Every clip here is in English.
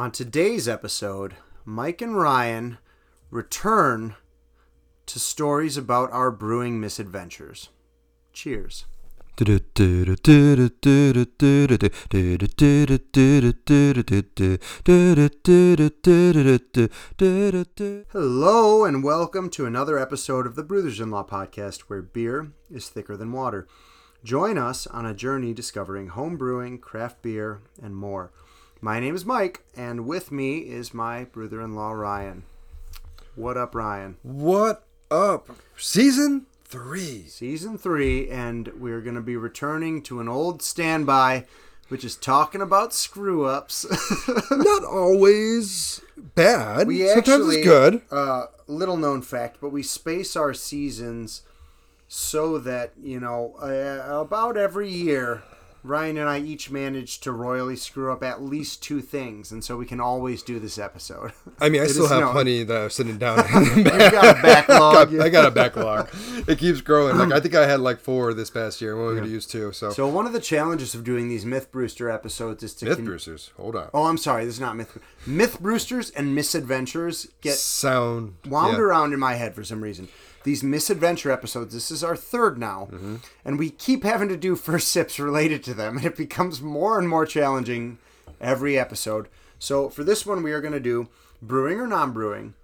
On today's episode, Mike and Ryan return to stories about our brewing misadventures. Cheers. Hello, and welcome to another episode of the Brothers in Law podcast where beer is thicker than water. Join us on a journey discovering home brewing, craft beer, and more. My name is Mike, and with me is my brother in law, Ryan. What up, Ryan? What up? Season three. Season three, and we're going to be returning to an old standby, which is talking about screw ups. Not always bad. We Sometimes actually, it's good. Uh, little known fact, but we space our seasons so that you know uh, about every year. Ryan and I each manage to royally screw up at least two things, and so we can always do this episode. I mean, I It still have known. plenty that are sitting down. You've got a backlog. I got a backlog. It keeps growing. Like I think I had like four this past year. I'm only going to use two. So, So one of the challenges of doing these Myth Brewster episodes is to Myth con- Bruisers. Hold on. Oh, I'm sorry. This is not Myth. Myth Brewsters and Misadventures get Sound. wound yeah. around in my head for some reason. These misadventure episodes, this is our third now, Mm-hmm. and we keep having to do first sips related to them, and it becomes more and more challenging every episode. So for this one, we are going to do brewing or non-brewing.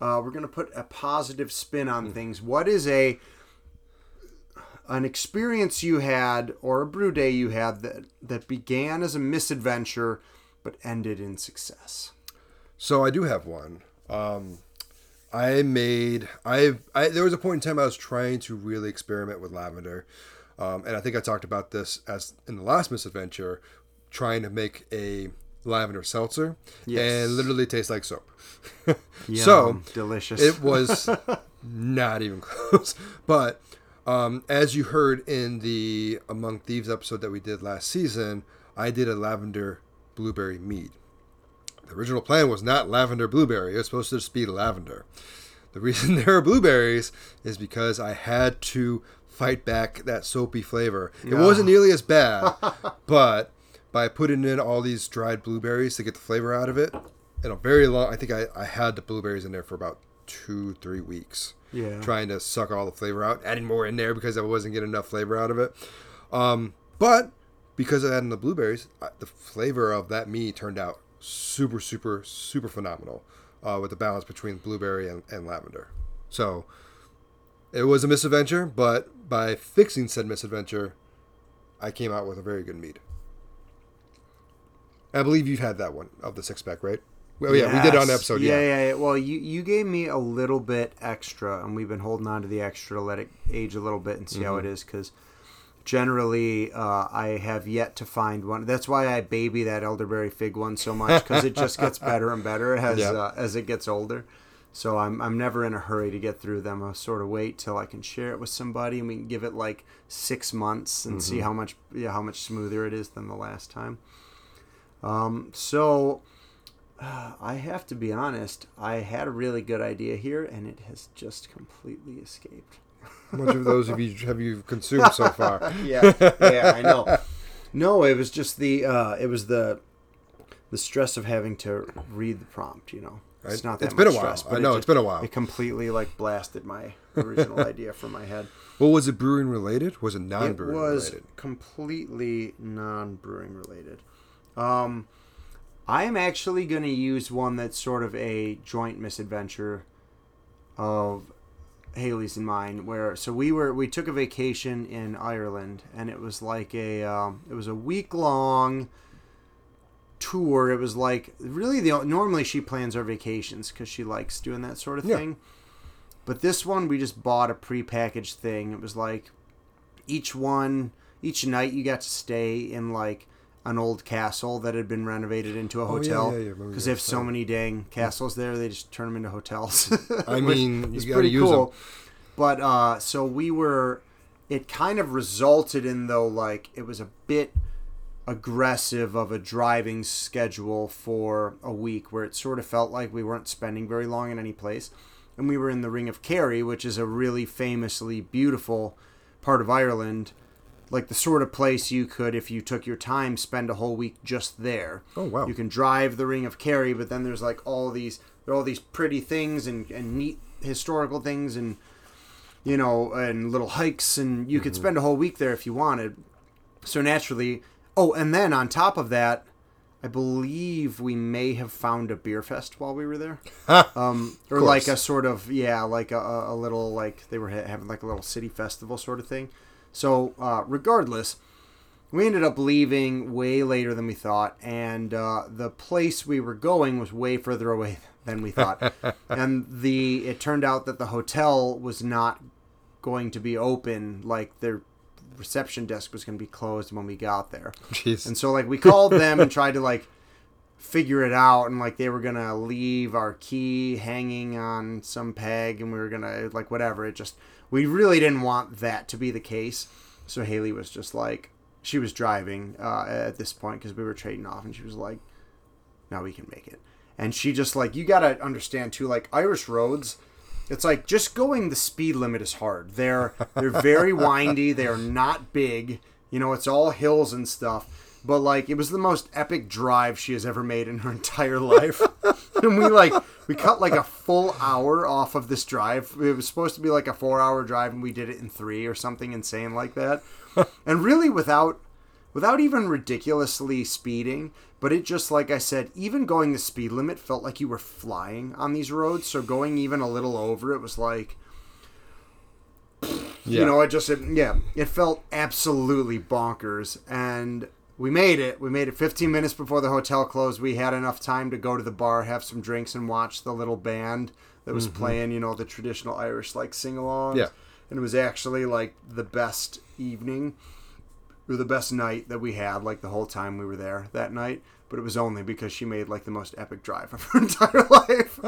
Uh, we're going to put a positive spin on Mm. things. What is a an experience you had or a brew day you had that that began as a misadventure but ended in success? So I do have one. Um, I made I I there was a point in time I was trying to really experiment with lavender, um, and I think I talked about this as in the last misadventure, trying to make a lavender seltzer, Yes. and literally tastes like soap. so delicious. it was not even close. But um, as you heard in the Among Thieves episode that we did last season, I did a lavender blueberry mead. The original plan was not lavender blueberry. It was supposed to just be lavender. The reason there are blueberries is because I had to fight back that soapy flavor. It wasn't nearly as bad, but by putting in all these dried blueberries to get the flavor out of it, in a very long, I think I, I had the blueberries in there for about two, three weeks. Yeah. Trying to suck all the flavor out, adding more in there because I wasn't getting enough flavor out of it. Um, but because of adding the blueberries, the flavor of that me turned out super, super, super phenomenal uh, with the balance between blueberry and, and lavender. So it was a misadventure, but by fixing said misadventure, I came out with a very good mead. I believe you've had that one of the six pack, right? Well, yeah, we did it on episode. Yeah, Yeah, yeah, yeah. Well, you you gave me a little bit extra, and we've been holding on to the extra to let it age a little bit and see how Mm-hmm. it is. Because generally, uh, I have yet to find one. That's why I baby that elderberry fig one so much because it just gets better and better as Yeah. uh, as it gets older. So I'm I'm never in a hurry to get through them. I'll sort of wait till I can share it with somebody, and we can give it like six months and Mm-hmm. see how much yeah how much smoother it is than the last time. Um, so I have to be honest. I had a really good idea here, and it has just completely escaped. How much of those have you have you consumed so far? Yeah, yeah, I know. No, it was just the uh, it was the the stress of having to read the prompt. You know, it's not that It's been much a while. stress, I but know, it it's been a while. It completely like blasted my original idea from my head. Well, was it brewing related? Was it It non-brewing It was related? completely non-brewing related. Um, I am actually going to use one that's sort of a joint misadventure of Haley's and mine. Where so we were we took a vacation in Ireland, and it was like a um, it was a week long tour. It was like really the normally she plans our vacations because she likes doing that sort of Yeah. thing. But this one we just bought a prepackaged thing. It was like each one each night you got to stay in like an old castle that had been renovated into a Oh, yeah, hotel. yeah, yeah, because they have so many dang castles there they just turn them into hotels. I mean, it's pretty cool. But uh so we were it kind of resulted in though like it was a bit aggressive of a driving schedule for a week where it sort of felt like we weren't spending very long in any place. And we were in the ring of kerry which is a really famously beautiful part of ireland like the sort of place you could, if you took your time, spend a whole week just there. Oh, wow. You can drive the Ring of Kerry, but then there's like all these there are all these pretty things and, and neat historical things and you know and little hikes and you could spend a whole week there if you wanted. So naturally, oh, and then on top of that, I believe we may have found a beer fest while we were there, um, or like a sort of yeah, like a, a a little like they were ha- having like a little city festival sort of thing. So uh, regardless, we ended up leaving way later than we thought, and uh, the place we were going was way further away than we thought. and the it turned out that the hotel was not going to be open. Like their reception desk was going to be closed when we got there. Jeez. And so like we called them and tried to like figure it out and like they were gonna leave our key hanging on some peg and we were gonna like whatever. It just we really didn't want that to be the case. So Haley was just like she was driving uh, at this point because we were trading off and she was like, "Now we can make it." And she just like you gotta understand too, like Irish roads. It's like just going the speed limit is hard. They're they're very windy. They are not big. You know, it's all hills and stuff. But like it was the most epic drive she has ever made in her entire life. and we like we cut like a full hour off of this drive. It was supposed to be like a 4-hour drive and we did it in 3 or something insane like that. and really without without even ridiculously speeding, but it just like I said, even going the speed limit felt like you were flying on these roads. So going even a little over it was like Yeah. you know, it just it, yeah, it felt absolutely bonkers and we made it. We made it 15 minutes before the hotel closed. We had enough time to go to the bar, have some drinks and watch the little band that was mm-hmm. playing, you know, the traditional Irish like sing-along. Yeah. And it was actually like the best evening or the best night that we had like the whole time we were there that night but it was only because she made like the most epic drive of her entire life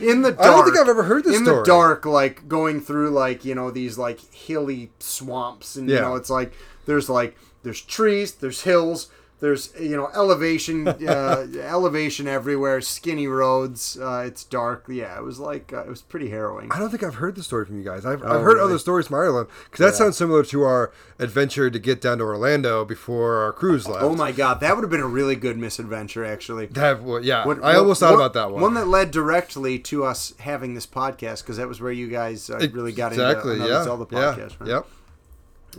in the dark I don't think I've ever heard this in story. the dark like going through like you know these like hilly swamps and you know it's like there's like there's trees there's hills there's you know elevation uh, elevation everywhere skinny roads uh, it's dark yeah it was like uh, it was pretty harrowing I don't think I've heard the story from you guys. I've, Oh, I've heard really? other stories from Ireland because that Yeah. sounds similar to our adventure to get down to Orlando before our cruise left. oh my god that would have been a really good misadventure actually That, well, yeah, What- I what- almost thought what- about that one. One that led directly to us having this podcast because that was where you guys uh, really got exactly, into another yeah, Zelda yeah, podcast. right? Yep,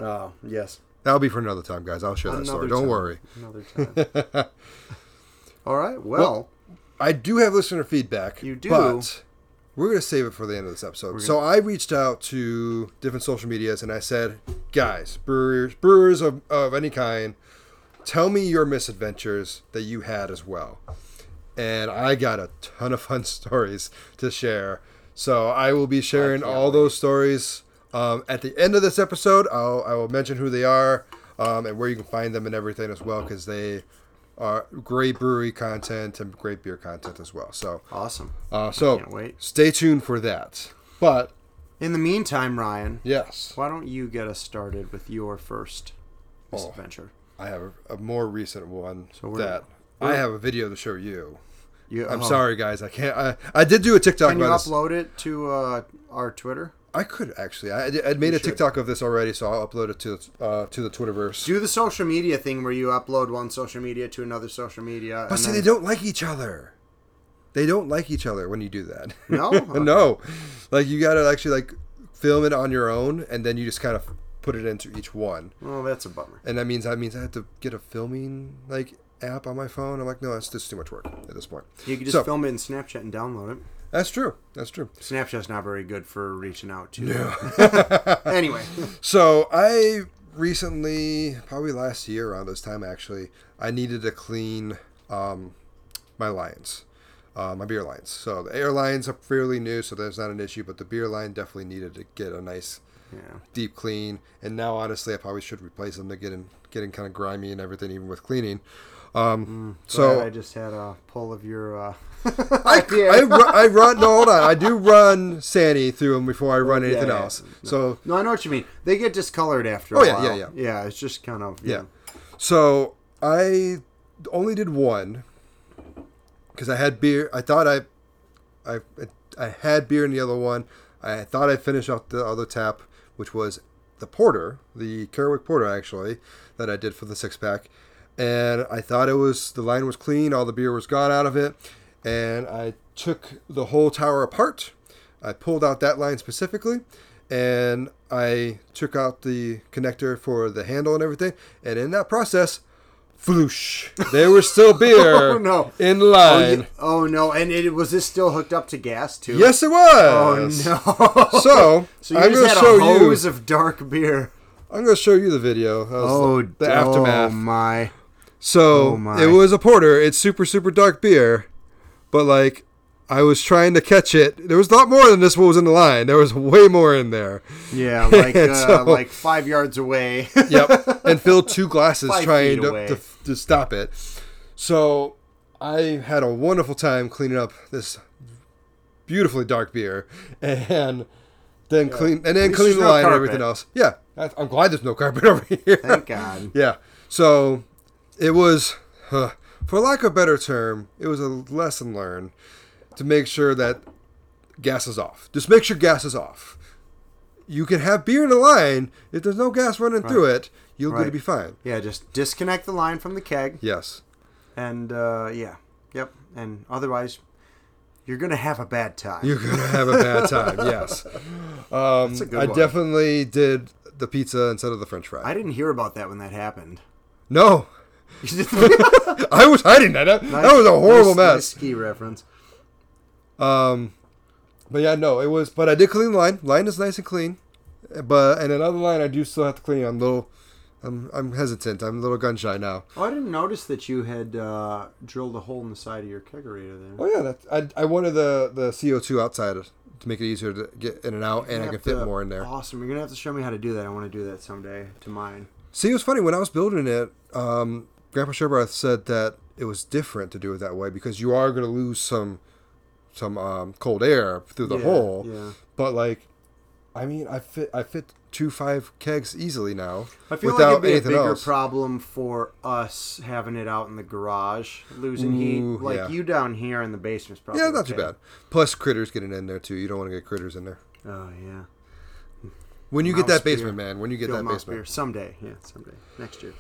Oh yes. That'll be for another time, guys. I'll share that story. Don't worry. Another time. All right. Well, I do have listener feedback. You do? but we're gonna save it for the end of this episode. So I reached out to different social medias and I said, guys, brewers, brewers of, of any kind, tell me your misadventures that you had as well. And I got a ton of fun stories to share. So I will be sharing all those stories um, at the end of this episode. I'll, I will mention who they are um, and where you can find them and everything as well because they are great brewery content and great beer content as well. So, awesome. uh, so can't wait. stay tuned for that. But In the meantime, Ryan, yes, why don't you get us started with your first misadventure? I have a, a more recent one So we're- that we're- I have a video to show you. You, I'm oh, sorry, guys. I can't. I, I did do a TikTok Can you about this. upload it to uh, our Twitter? I could actually. I, I made a should. TikTok of this already, so I'll upload it to uh, to the Twitterverse. Do the social media thing where you upload one social media to another social media. But see, then- they don't like each other. They don't like each other when you do that. No? no. Like you gotta actually like film it on your own, and then you just kind of put it into each one. Well, that's a bummer. And that means that means I have to get a filming like app on my phone. I'm like, no, that's just too much work at this point. You can just So- film it in Snapchat and download it. That's true. That's true. Snapchat's not very good for reaching out to. anyway, So I recently, probably last year around this time actually, I needed to clean um, my lines, uh, my beer lines. So the air lines are fairly new, so that's not an issue. But the beer line definitely needed to get a nice yeah. deep clean. And now, honestly, I probably should replace them. They're getting getting kind of grimy and everything, even with cleaning. Um, So so I just had a pull of your. Uh, I, I, I run. No, hold on. I do run Sandy through them before I run Yeah, anything yeah. else. So no, I know what you mean. They get discolored after. A Oh, yeah, while. yeah, yeah. Yeah, it's just kind of Yeah. So I only did one because I had beer. I thought I, I, I had beer in the other one. I thought I finished off the other tap, which was the porter, the Kerwick porter actually, that I did for the six pack, and I thought it was the line was clean, all the beer was gone out of it, and I took the whole tower apart. I pulled out that line specifically, and I took out the connector for the handle and everything, and in that process, floosh, there was still oh, beer Oh, no. in Oh, line. you- oh, no! And it was this still hooked up to gas too? Yes, it was. Oh no! So, so you I'm going to show you. hose of dark beer. I'm going to show you the video. Oh, the, the aftermath. Oh my! So Oh it was a porter. It's super super dark beer, but like I was trying to catch it. There was a lot more than this. What was in the line? There was way more in there. Yeah, like uh, So- like five yards away. Yep, and filled two glasses Five trying to, to to stop it. So I had a wonderful time cleaning up this beautifully dark beer, and then clean and then clean the no line and everything else. Yeah, I'm glad there's no carpet over here. Thank God. Yeah. So it was, uh, for lack of a better term, it was a lesson learned to make sure that gas is off. Just make sure gas is off. You can have beer in the line. If there's no gas running through it, you're going to be fine. Yeah, just disconnect the line from the keg, Yes. and uh, yeah, yep. And otherwise, you're gonna have a bad time. You're going to have a bad time. Yes. Um, a I one. definitely did the pizza instead of the french fry. I didn't hear about that when that happened. no. I was hiding that. That, that was a horrible mess. ski reference. Um, but yeah, no, it was. But I did clean the line. Line is nice and clean. But and another line I do still have to clean. I'm a little, I'm I'm hesitant. I'm a little gun shy now. Oh, I didn't notice that you had uh, drilled a hole in the side of your kegerator there. Oh yeah, that I I wanted the the CO2 outside to make it easier to get in and out, and I can fit to- more in there. Awesome. You're gonna have to show me how to do that. I want to do that someday to mine. See, it was funny when I was building it. Um, Grandpa Sherbarth said that it was different to do it that way because you are going to lose some some um, cold air through the Yeah, hole. Yeah. But like, I mean, I fit I fit two five kegs easily now. I feel like it'd be a bigger else. problem for us having it out in the garage, losing Ooh, heat. Like yeah. you down here in the basement's probably Yeah, not too bad. Plus critters getting in there too. You don't want to get critters in there. Oh yeah. When you get that basement, beer. man. When you get that basement. beer someday. Yeah, someday next year.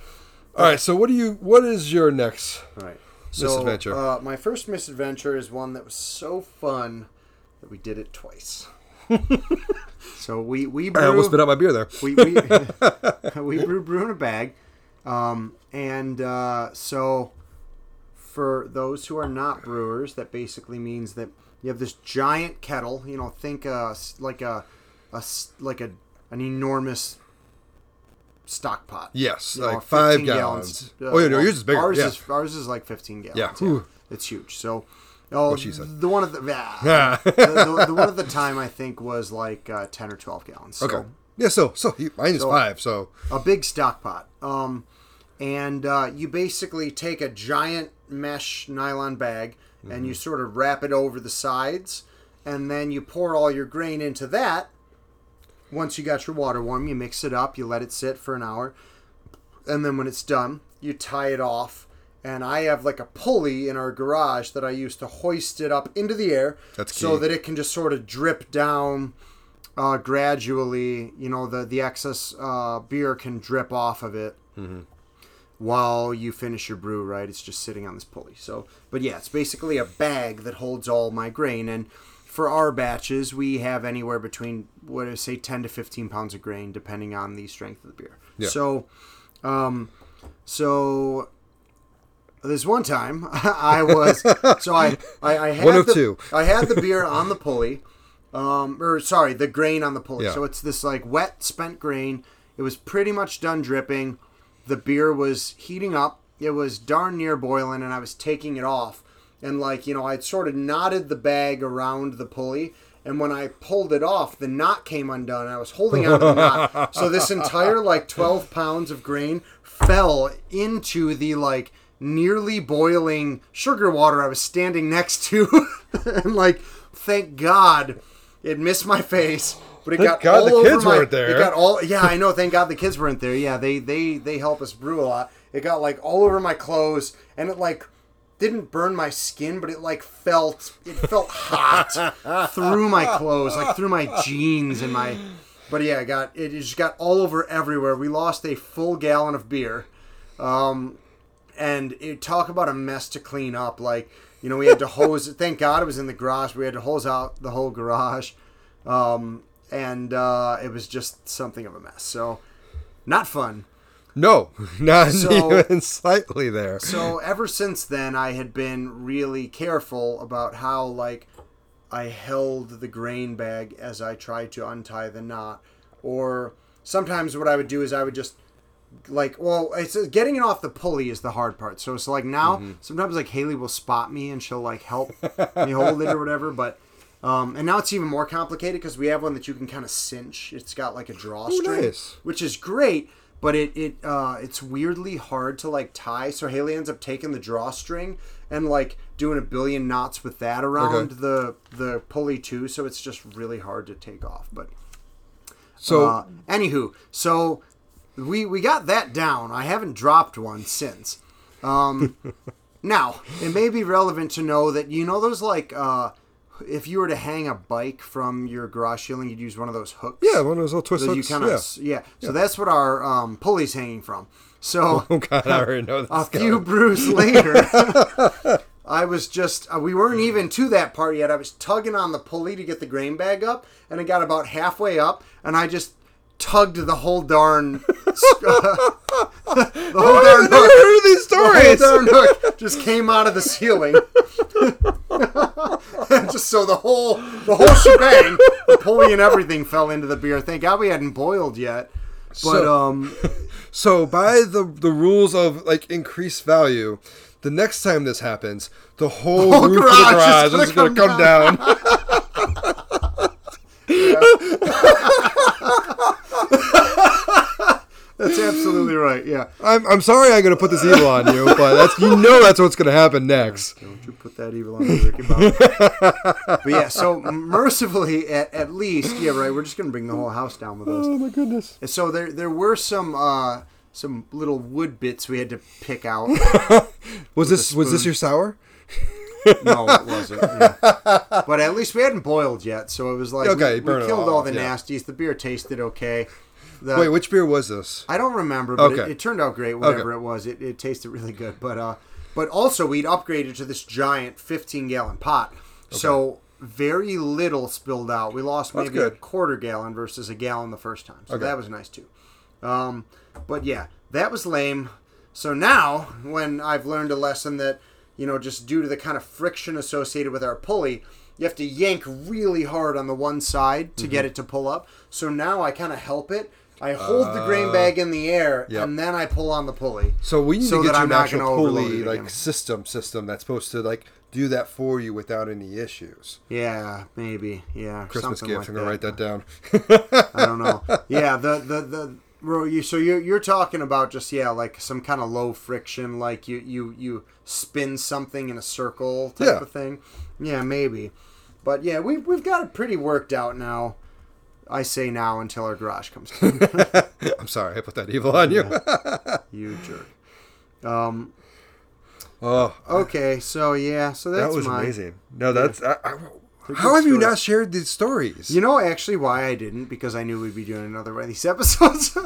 All right. So what do you? What is your next? All right. So, Misadventure. Uh, my first misadventure is one that was so fun that we did it twice. so we we I almost spit out my beer there. we we, we brew brew in a bag, um, and uh, so for those who are not brewers, that basically means that you have this giant kettle. You know, think uh, like a like a an enormous stock pot. Yes, You know, like five 15 gallons. Uh, oh yeah, no, yours is bigger. Ours yeah. is ours is like 15 gallons. Yeah. Whew. it's huge. So, oh, What she said. the one at the, yeah, the, the, the one at the time I think was like uh, 10 or 12 gallons. So okay. Yeah. So so mine is So- five. So a big stock pot. Um, and uh, you basically take a giant mesh nylon bag and Mm-hmm. you sort of wrap it over the sides, and then you pour all your grain into that. Once you got your water warm, you mix it up, you let it sit for an hour, and then when it's done, you tie it off. And I have like a pulley in our garage that I use to hoist it up into the air, That's so key. that it can just sort of drip down uh, gradually. You know, the the excess uh, beer can drip off of it while you finish your brew. Right, it's just sitting on this pulley. So, but yeah, it's basically a bag that holds all my grain. And for our batches, we have anywhere between what I say, ten to fifteen pounds of grain, depending on the strength of the beer. Yeah. So, um, so this one time I was so I I, I had One of the, two. I had the beer on the pulley, um, or sorry, the grain on the pulley. Yeah. So it's this like wet spent grain. It was pretty much done dripping. The beer was heating up. It was darn near boiling, and I was taking it off. And like you know, I'd sort of knotted the bag around the pulley. And when I pulled it off, the knot came undone. I was holding on to the knot. So this entire like 12 pounds of grain fell into the like nearly boiling sugar water I was standing next to. and like, thank God it missed my face. But it Thank got God all the over kids my, weren't there. It got all yeah, I know. Thank God the kids weren't there. Yeah, they they they help us brew a lot. It got like all over my clothes, and it like didn't burn my skin, but it like felt it felt hot through my clothes, like through my jeans and my but yeah, I got it just got all over everywhere. We lost a full gallon of beer, um, and it talk about a mess to clean up. Like you know, we had to hose. thank God it was in the garage. We had to hose out the whole garage, um, and uh, it was just something of a mess. So not fun. No, not So- even slightly there. So ever since then, I had been really careful about how like I held the grain bag as I tried to untie the knot, or sometimes what I would do is I would just like well it's getting it off the pulley is the hard part so it's like now sometimes like haley will spot me and she'll like help me hold it or whatever but um, and now it's even more complicated because we have one that you can kind of cinch it's got like a drawstring nice. which is great but it, it uh, it's weirdly hard to like tie so haley ends up taking the drawstring and like doing a billion knots with that around Okay. the the pulley too so it's just really hard to take off but So uh, anywho, so we we got that down. I haven't dropped one since. Um, now it may be relevant to know that you know those like uh, if you were to hang a bike from your garage ceiling, you'd use one of those hooks. yeah, one of those little twist that you hooks. kind yeah. yeah. So that's what our um, pulley's hanging from. So Oh God, I already know this. a few brews later, I was just, uh, we weren't even to that part yet. I was tugging on the pulley to get the grain bag up, and it got about halfway up, and I just tugged the whole darn, the whole I've darn never heard of these The whole stories. darn hook just came out of the ceiling. And just so the whole the whole shebang, the pulley and everything fell into the beer. Thank God we hadn't boiled yet. But So- um, So by the the rules of like increased value, the next time this happens, the whole, whole roof garage of the garage is gonna going to come come down. That's absolutely right. Yeah. I'm, I'm sorry I'm going to put this evil on you, but that's you know that's what's going to happen next. Don't you put that evil on me, Ricky Bobby. but yeah, so mercifully, at, at least, yeah, right. We're just gonna bring the whole house down with us. Oh my goodness. And so there there were some uh, some little wood bits we had to pick out. Was this was this your sour? No, it wasn't. yeah. But at least we hadn't boiled yet, so it was like Okay, we, we killed all all the yeah. nasties. The beer tasted okay. The, Wait, which beer was this? I don't remember, but it, Okay. it turned out great. Whatever it was, it, it tasted really good. But uh, but also we'd upgraded to this giant 15 gallon pot, so very little spilled out. We lost maybe a quarter gallon versus a gallon the first time, so Okay. that was nice too. Um, but yeah, that was lame. So now, when I've learned a lesson that you know, just due to the kind of friction associated with our pulley, you have to yank really hard on the one side to Mm-hmm. get it to pull up. So now I kind of help it. I hold the grain bag in the air Uh, yep. and then I pull on the pulley. So we need So to get that you I'm an actual pulley like system system that's supposed to like do that for you without any issues. Yeah, maybe. Yeah, Christmas gift. like I'm gonna that. write that down. I don't know. Yeah, the the the Ro, you so you're you're talking about just yeah like some kind of low friction like you you you spin something in a circle type Yeah. of thing. Yeah, maybe. But yeah, we we've got it pretty worked out now. I say now until our garage comes. I'm sorry, I put that evil on you. you jerk. Um. oh, Okay. So yeah. So that's that was mine. amazing. No, that's I, I, how have you not shared these stories? You know actually why I didn't because I knew we'd be doing another one of these episodes.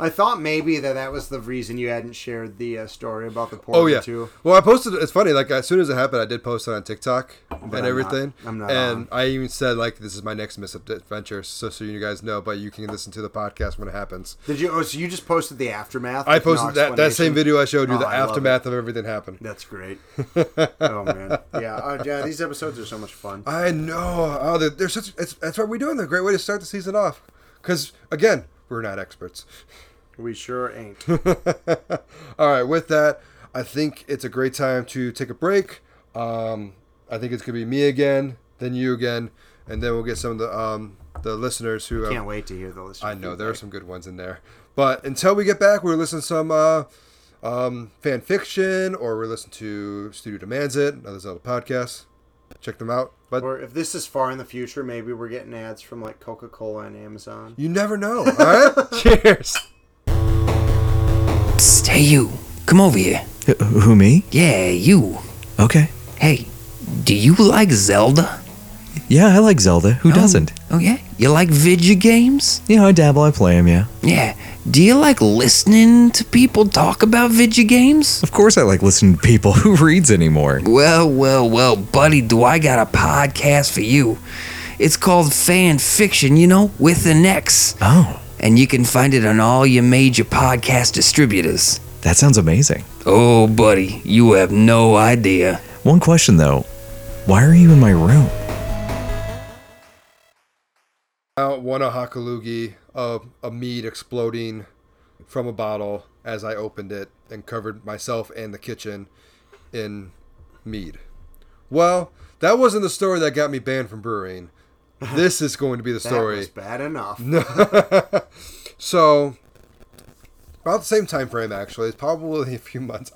I thought maybe that that was the reason you hadn't shared the uh, story about the porn Oh yeah. too. Well, I posted. It's funny. Like as soon as it happened, I did post it on TikTok and I'm everything. not- I'm not And on. I even said like, "This is my next misadventure," so so you guys know. But you can listen to the podcast when it happens. Did you? Oh, so you just posted the aftermath? I with no posted that that same video I showed you, Oh, the I aftermath of everything happened. That's great. oh man, yeah, uh, yeah. These episodes are so much fun. I know. Oh, they're, they're such. It's, that's what we're doing. They're a great way to start the season off. Because again, we're not experts. We sure ain't. All right. With that, I think it's a great time to take a break. Um, I think it's gonna be me again, then you again, and then we'll get some of the um, the listeners who have Can't wait to hear the list. I know there are some good ones in there. But until we get back, we're listening to some uh, um, fan fiction, or we're listening to Studio Demands It, another Zelda podcast. Check them out. But Or if this is far in the future, maybe we're getting ads from like Coca Cola and Amazon. you never know. All right. Cheers. Psst, hey you, come over here. Wh- Who, me? Yeah, you. Okay. Hey, do you like Zelda? Yeah, I like Zelda. Who oh, doesn't? Oh yeah, you like video games? Yeah, I dabble. I play them. Yeah. Yeah. Do you like listening to people talk about video games? Of course, I like listening to people. Who reads anymore? Well, well, well, buddy, do I got a podcast for you. It's called Fan Fiction, you know, with an X. Oh, And you can find it on all your major podcast distributors. that sounds amazing. Oh, buddy, you have no idea. One question though, why are you in my room? out one a hakalugi of a mead exploding from a bottle as I opened it and covered myself and the kitchen in mead. Well, that wasn't the story that got me banned from brewing. This is going to be the story. That was bad enough. so about the same time frame actually it's probably a few months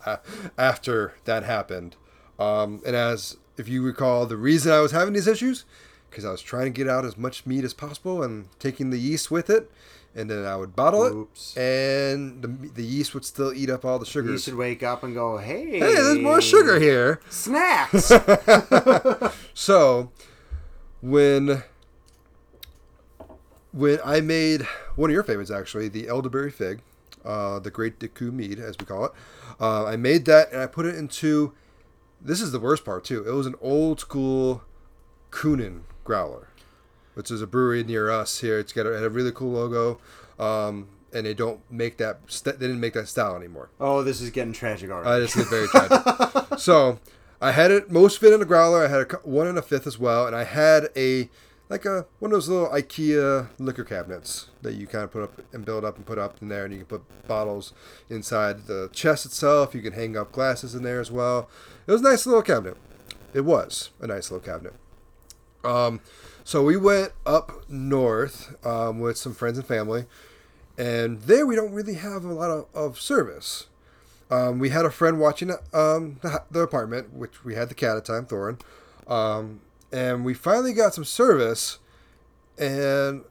after that happened um, and as if you recall the reason i was having these issues because i was trying to get out as much meat as possible and taking the yeast with it and then i would bottle Oops. it and the, the yeast would still eat up all the You sugars should wake up and go, hey, hey there's more sugar here Snacks. So, when when I made one of your favorites, actually, the elderberry fig, uh, the Great Deku mead, as we call it, uh, I made that and I put it into. This is the worst part too. It was an old school Kuhnhenn growler, which is a brewery near us here. It's got a, had a really cool logo, um, and they don't make that. St- they didn't make that style anymore. oh, this is getting tragic Uh, already. this is very tragic. so I had it most of it in a growler. I had a, one and a fifth as well, and I had a like a one of those little IKEA liquor cabinets that you kind of put up and build up and put up in there, and you can put bottles inside the chest itself. You can hang up glasses in there as well. It was a nice little cabinet. It was a nice little cabinet. Um, so we went up north um, with some friends and family, and there we don't really have a lot of, of service. Um, we had a friend watching um, the, the apartment, which we had the cat at the time, Thorin. Um, and we finally got some service, and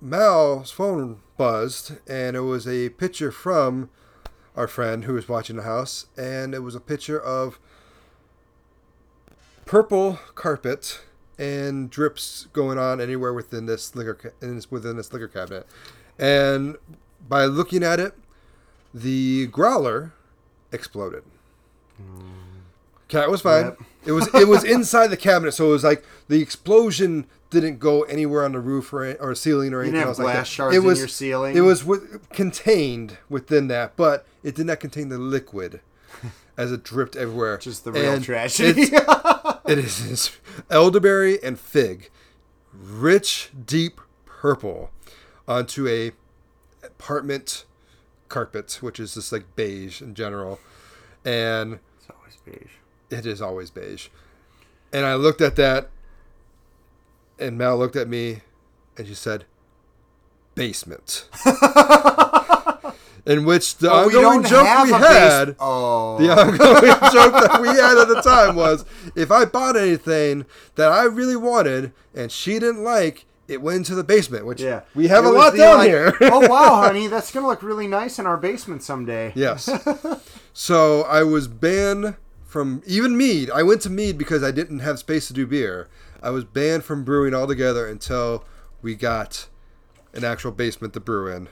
Mal's phone buzzed, and it was a picture from our friend who was watching the house, and it was a picture of purple carpet and drips going on anywhere within this liquor within this liquor cabinet. And by looking at it, the growler exploded. Hmm. Cat was fine. Yep. It was it was inside the cabinet, so it was like the explosion didn't go anywhere on the roof or, or ceiling or anything didn't have else like glass that. shards it in was your ceiling? It was with, contained within that, but it did not contain the liquid as it dripped everywhere. Just the real And tragedy. it is elderberry and fig, rich, deep purple, onto a apartment carpet, which is just like beige in general, and It's always beige. It is always beige. And I looked at that, and Mal looked at me, and she said, "Basement." In which the Oh, ongoing don't joke we base- had, Oh. the ongoing joke that we had at the time was, if I bought anything that I really wanted and she didn't like, it went into the basement. Which Yeah. we have It a lot the, down like, here. oh wow, honey, that's gonna look really nice in our basement someday. Yes. so I was banned from even mead. I went to mead because I didn't have space to do beer. I was banned from brewing altogether until we got an actual basement to brew in,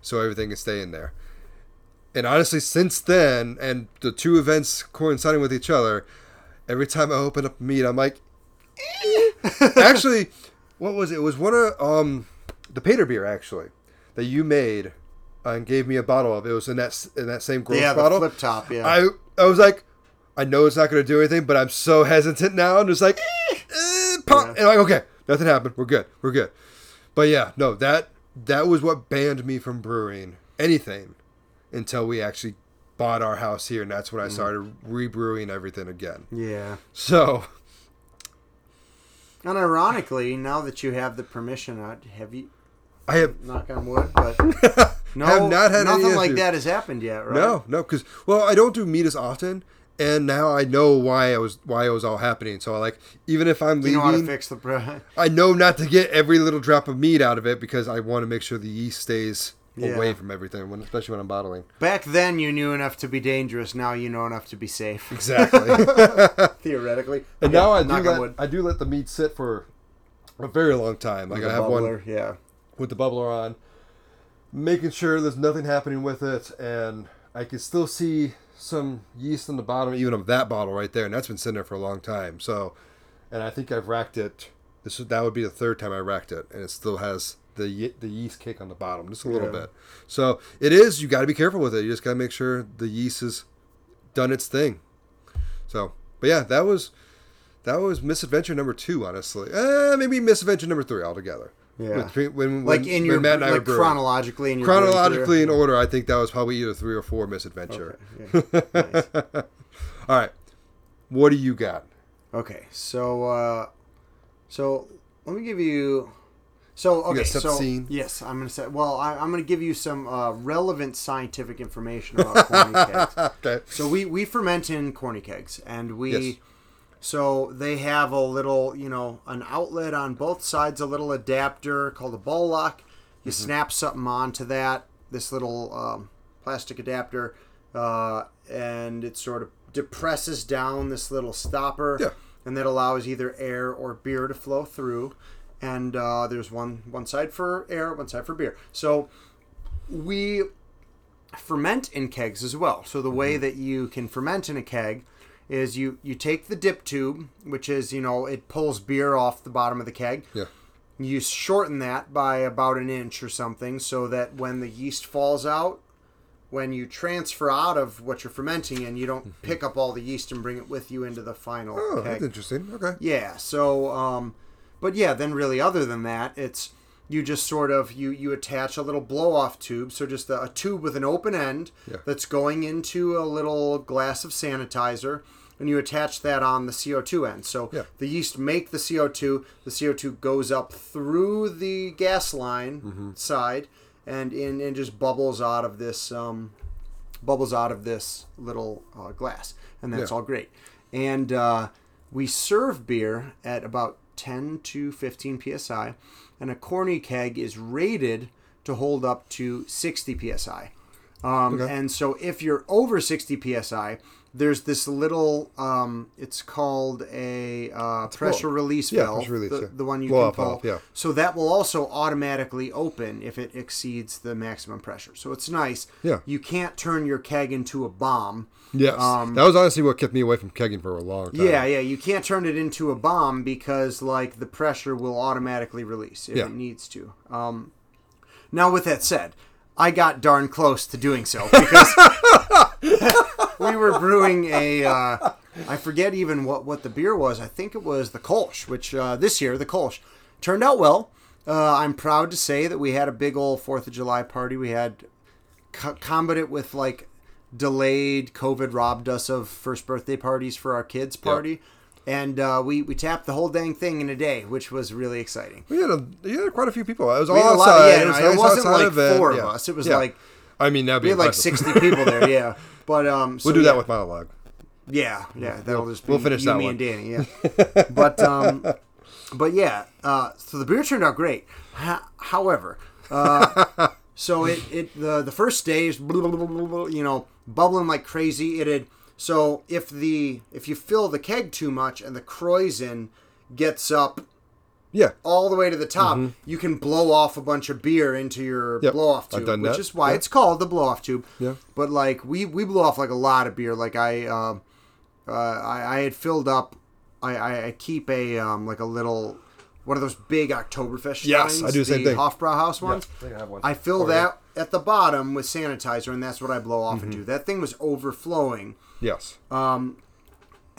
so everything can stay in there. And honestly, since then, and the two events coinciding with each other, every time I open up mead, I'm like, eh. actually, what was it? It was one of um the Pater beer actually that you made and gave me a bottle of. It was in that in that same gross Yeah, bottle. flip top, yeah. I I was like, I know it's not going to do anything, but I'm so hesitant now. I'm just like, eh, eh, pop. Yeah. and I'm like, okay, nothing happened. We're good. We're good. But yeah, no, that that was what banned me from brewing anything until we actually bought our house here, and that's when I started rebrewing everything again. Yeah. So And ironically, now that you have the permission, uh, have you I have knock on wood, but no, Have not had nothing like that has happened yet, right? No, no, because well, I don't do meat as often, and now I know why I was why it was all happening. So I like, even if I'm You leaving, know how to fix the. Pro- I know not to get every little drop of meat out of it because I want to make sure the yeast stays Yeah. away from everything, when, especially when I'm bottling. Back then, you knew enough to be dangerous. Now you know enough to be safe. Exactly. Theoretically. and Okay, now I do let wood. I do let the meat sit for a very long time. Like I have one Yeah. with the bubbler on, making sure there's nothing happening with it, and I can still see some yeast on the bottom, even of that bottle right there, and that's been sitting there for a long time. So, and I think I've racked it. This that would be the third time I racked it, and it still has the ye- the yeast cake on the bottom, just a little Yeah. bit. So it is. You got to be careful with it. You just got to make sure the yeast has done its thing. So, but yeah, that was that was misadventure number two. Honestly, uh, maybe misadventure number three altogether. Yeah. With, when, when, Like in your Matt and I like brewing. chronologically in your chronologically in order, I think that was probably either three or four misadventure. Okay, yeah. Nice. All right, what do you got? Okay, so uh, so let me give you. So okay, gonna set the so scene? yes, I'm gonna say. Well, I, I'm gonna give you some uh, relevant scientific information about corny kegs. Okay. So we we ferment in corny kegs, and we. Yes. So they have a little, you know, an outlet on both sides, a little adapter called a ball lock. You Mm-hmm. snap something onto that, this little um, plastic adapter, uh, and it sort of depresses down this little stopper, Yeah. and that allows either air or beer to flow through. And uh, there's one one side for air, one side for beer. So we ferment in kegs as well. So the Mm-hmm. way that you can ferment in a keg is you you take the dip tube, which is you know it pulls beer off the bottom of the keg. Yeah. You shorten that by about an inch or something, so that when the yeast falls out, when you transfer out of what you're fermenting in, you don't pick up all the yeast and bring it with you into the final Mm-hmm. Oh, keg. that's interesting. Okay. Yeah. So, um, but yeah, then really, other than that, it's you just sort of you you attach a little blow off tube, so just a, a tube with an open end Yeah. that's going into a little glass of sanitizer. And you attach that on the CO2 end. So Yeah. the yeast make the CO2. The CO2 goes up through the gas line Mm-hmm. side and in and just bubbles out of this um, bubbles out of this little uh, glass, and that's Yeah. all great. And uh, we serve beer at about 10 to 15 psi, and a corny keg is rated to hold up to 60 psi. Um, Okay. And so if you're over 60 psi, there's this little, um, it's called a uh, pressure release yeah, valve, pressure release, the, yeah. the one you Blow can pull. yeah. So that will also automatically open if it exceeds the maximum pressure. So it's nice. Yeah. You can't turn your keg into a bomb. Yes. Um, that was honestly what kept me away from kegging for a long time. Yeah, yeah. You can't turn it into a bomb because like the pressure will automatically release if Yeah. it needs to. Um, now, with that said, I got darn close to doing so because we were brewing a. Uh, I forget even what what the beer was. I think it was the Kolsch, which uh, this year the Kolsch turned out well. Uh, I'm proud to say that we had a big old Fourth of July party. We had co- combat it with like delayed COVID robbed us of first birthday parties for our kids party. And uh, we, we tapped the whole dang thing in a day, which was really exciting. We had, a, you had quite a few people. It was We all a lot- outside. yeah, it, was it wasn't outside like event. four of Yeah. us. It was Yeah. like- I mean, that'd be We had like 60 people there, yeah. But um, so We'll do yeah, that with monologue. Yeah, yeah, that'll just be we'll finish you, that me, one. and Danny. Yeah, but um, but yeah. Uh, so the beer turned out great. Ho- however, uh, so it, it the the first day is blah, blah, blah, blah, blah, you know bubbling like crazy. It had so if the if you fill the keg too much and the Krausen gets up Yeah. all the way to the top, you can blow off a bunch of beer into your Mm-hmm. Yep, blow off tube, which that. is why Yeah. it's called the blow off tube. Yeah. But like we we blew off like a lot of beer. Like I um uh, I, I had filled up. I, I, I keep a um like a little one of those big Oktoberfest. Yes, steins, I do the same thing. Hofbrauhaus ones. I think I have one. I fill Over that at the bottom with sanitizer, and that's what I blow off Mm-hmm. into. That thing was overflowing Yes. Um,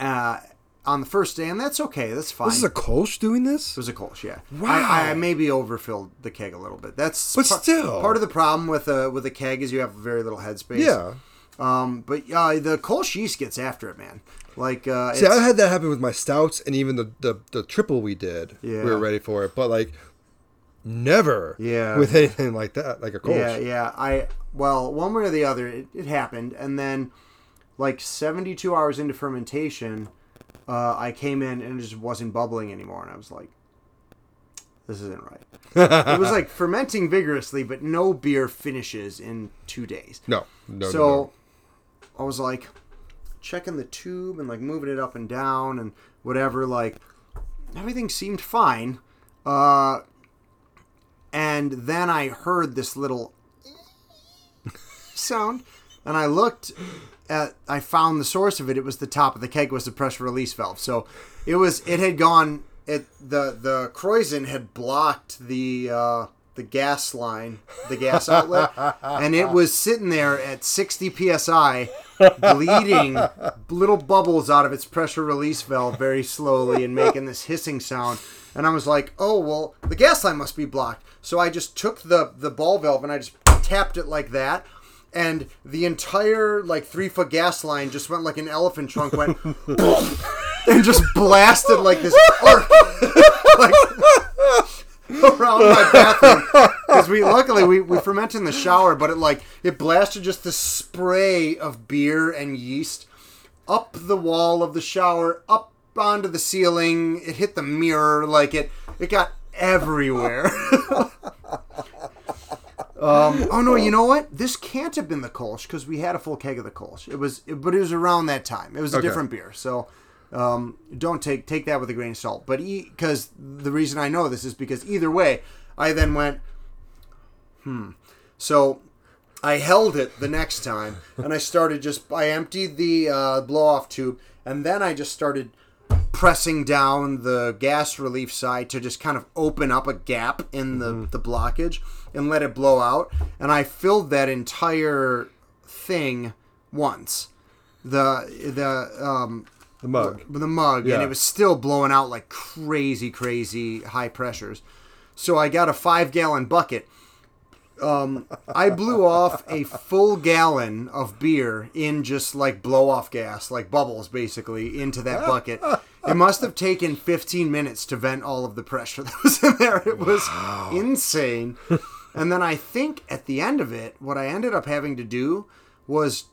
uh, on the first day, and that's okay. That's fine. this is a Kolsch doing this? It was a Kolsch, yeah. Wow. I, I maybe overfilled the keg a little bit. That's But par- still. part of the problem with a with a keg is you have very little headspace. Yeah. Um, but uh, the Kolsch yeast gets after it, man. Like uh, See, I had that happen with my stouts and even the, the, the triple we did. Yeah. We were ready for it. But, like, never Yeah. with anything like that, like a Kolsch. Yeah, yeah. I well, one way or the other, it, it happened, and then like seventy two hours into fermentation, uh, I came in and it just wasn't bubbling anymore, and I was like, "This isn't right." it was like fermenting vigorously, but no beer finishes in two days. No. No, so no, no. I was like checking the tube and like moving it up and down and whatever. Like everything seemed fine Uh, and then I heard this little sound, and I looked at. I found the source of it. It was the top of the keg was the pressure release valve. So it was. It had gone. It the the Krausen had blocked the. Uh, the gas line, the gas outlet, and it was sitting there at 60 psi, bleeding little bubbles out of its pressure release valve very slowly and making this hissing sound. And I was like, "Oh well, the gas line must be blocked." So I just took the the ball valve and I just tapped it like that, and the entire like three foot gas line just went like an elephant trunk went, and just blasted like this arc. like, around my bathroom because we luckily we, we ferment in the shower but it like it blasted just the spray of beer and yeast up the wall of the shower up onto the ceiling it hit the mirror like it it got everywhere um, oh no you know what this can't have been the kolsch because we had a full keg of the kolsch it was it, but it was around that time it was a Okay. different beer so um, don't take take that with a grain of salt. But because the reason I know this is because either way, I then went, hmm. So I held it the next time, and I started just I emptied the uh, blow off tube, and then I just started pressing down the gas relief side to just kind of open up a gap in the, the blockage and let it blow out. And I filled that entire thing once. The the um, The mug. with the mug, Yeah. and it was still blowing out like crazy, crazy high pressures. So I got a five gallon bucket. Um, I blew off a full gallon of beer in just like blow off gas, like bubbles basically, into that bucket. It must have taken 15 minutes to vent all of the pressure that was in there. It was insane. And then I think at the end of it, what I ended up having to do was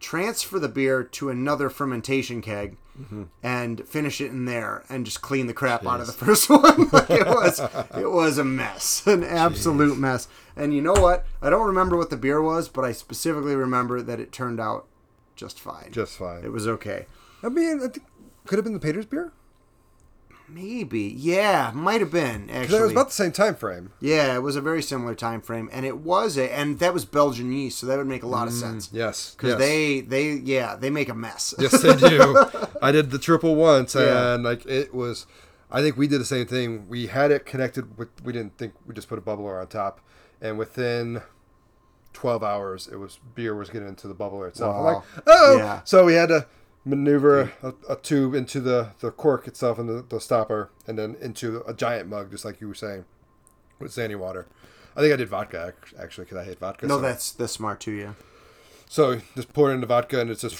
transfer the beer to another fermentation keg mm-hmm. and finish it in there and just clean the crap out of the first one. Like, it was it was a mess, an absolute mess. And you know what? I don't remember what the beer was, but I specifically remember that it turned out just fine. Just fine. it was okay. I mean, I think could have been the Pater's beer. Maybe, yeah, might have been Because it was about the same time frame. yeah, it was a very similar time frame, and it was a, and that was Belgian yeast, so that would make a lot of mm, sense. Yes, because yes. they they yeah they make a mess. Yes, they do. I did the triple once, Yeah. and like it was. I think we did the same thing. We had it connected with. We didn't think we just put a bubbler on top, and within twelve hours, it was beer was getting into the bubbler itself. I'm Wow. like, oh, Yeah. so we had to maneuver a, a tube into the the cork itself and the, the stopper, and then into a giant mug, just like you were saying, with sandy water. I think I did vodka actually because I hate vodka. no, so- that's that's smart too. Yeah. so just pour it in the vodka, and it's just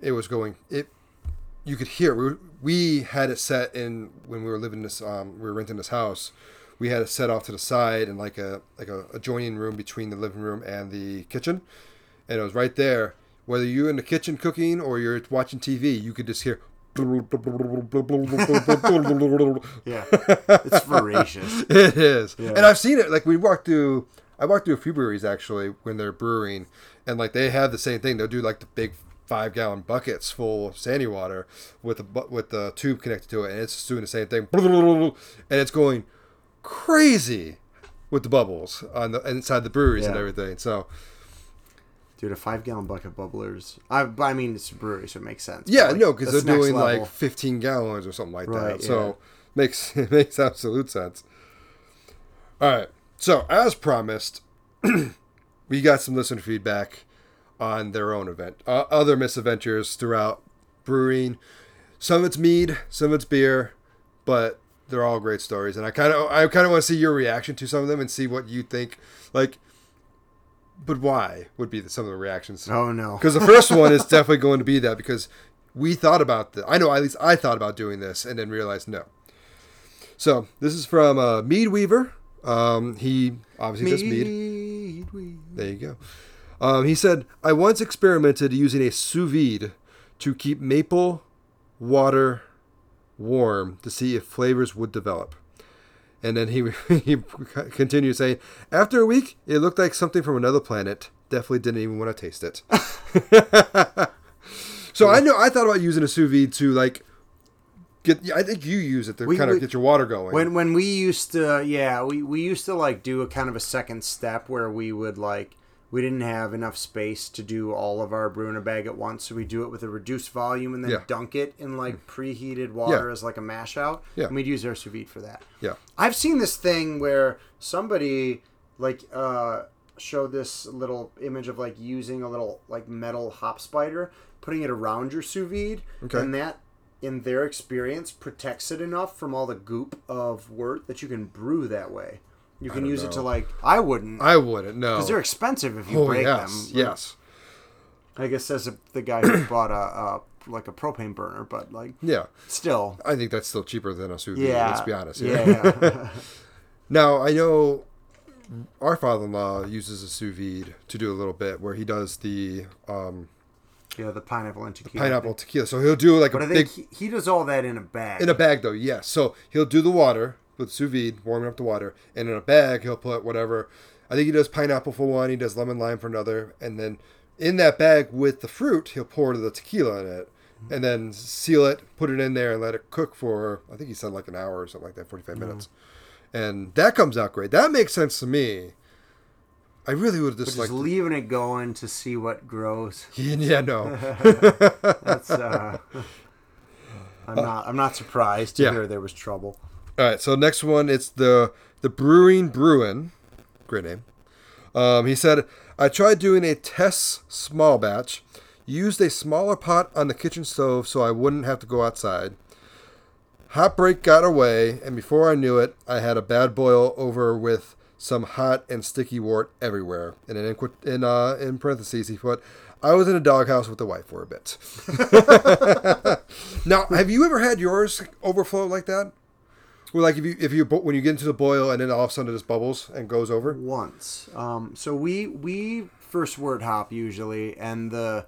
it was going. It you could hear. We, we had it set in when we were living this. Um, we were renting this house. We had it set off to the side in like a like a adjoining room between the living room and the kitchen, and it was right there. Whether you're in the kitchen cooking or you're watching TV, you could just hear. Yeah, it's voracious. It is, and I've seen it. Like we walked through, I walked through a few breweries actually when they're brewing, and like they have the same thing. They'll do like the big five gallon buckets full of sandy water with the bu- with the tube connected to it, and it's doing the same thing, and it's going crazy with the bubbles on the inside the breweries and everything. So Dude, a five gallon bucket bubblers. I, I mean, it's a brewery, so it makes sense. yeah, like, no, because they're doing level. like fifteen gallons or something like Right, that. So yeah. makes it makes absolute sense. All right. So as promised, we got some listener feedback on their own event, uh, other misadventures throughout brewing. Some of it's mead, some of it's beer, but they're all great stories. And I kind of I kind of want to see your reaction to some of them and see what you think. Like, but why would be the, some of the reactions? Oh no. Because the first one is definitely going to be that because we thought about the. I know at least I thought about doing this and then realized no. So this is from uh, Mead Weaver. Um, he obviously does mead. There you go. Um, he said, I once experimented using a sous vide to keep maple water warm to see if flavors would develop. And then he, he continued saying, After a week, it looked like something from another planet. Definitely didn't even want to taste it. so I know I thought about using a sous vide to like get. yeah, I think you use it to We- kind of we- get your water going. When when we used to yeah, we, we used to like do a kind of a second step where we would like we didn't have enough space to do all of our brew in a bag at once, so we do it with a reduced volume and then Yeah. dunk it in like preheated water Yeah. as like a mash out. Yeah. And we'd use our sous vide for that. yeah. I've seen this thing where somebody like uh showed this little image of like using a little like metal hop spider, putting it around your sous vide, Okay. and that in their experience protects it enough from all the goop of wort that you can brew that way. You can use it to like I wouldn't I wouldn't no because they're expensive if you oh break yes, them. yes, I guess as a, the guy who bought a, a like a propane burner, but like yeah. still, I think that's still cheaper than a sous vide. yeah. Let's be honest. here. Yeah. Now I know our father-in-law uses a sous vide to do a little bit where he does the um, yeah, the pineapple and tequila. pineapple tequila. So he'll do like But a I big think he, he does all that in a bag. in a bag though. Yes. So he'll do the water with sous vide, warming up the water, and in a bag he'll put whatever. I think he does pineapple for one. He does lemon lime for another, and then in that bag with the fruit, he'll pour the tequila in it, and then seal it, put it in there, and let it cook for. I think he said like an hour or something like that, forty five minutes, and that comes out great. That makes sense to me. I really would have just just like. leaving it going to see what grows. Yeah, no. That's uh, I'm not I'm not surprised to Yeah. hear there was trouble. All right, so next one it's the the Brewing Bruin, great name. Um, he said, "I tried doing a test small batch, used a smaller pot on the kitchen stove so I wouldn't have to go outside. Hot break got away, and before I knew it, I had a bad boil over with some hot and sticky wort everywhere. And in in uh, in parentheses, he put." I was in a doghouse with the wife for a bit. now, have you ever had yours overflow like that? Well, like if you if you when you get into the boil and then all of a sudden it just bubbles and goes over. Once, um, so we we first wort hop usually, and the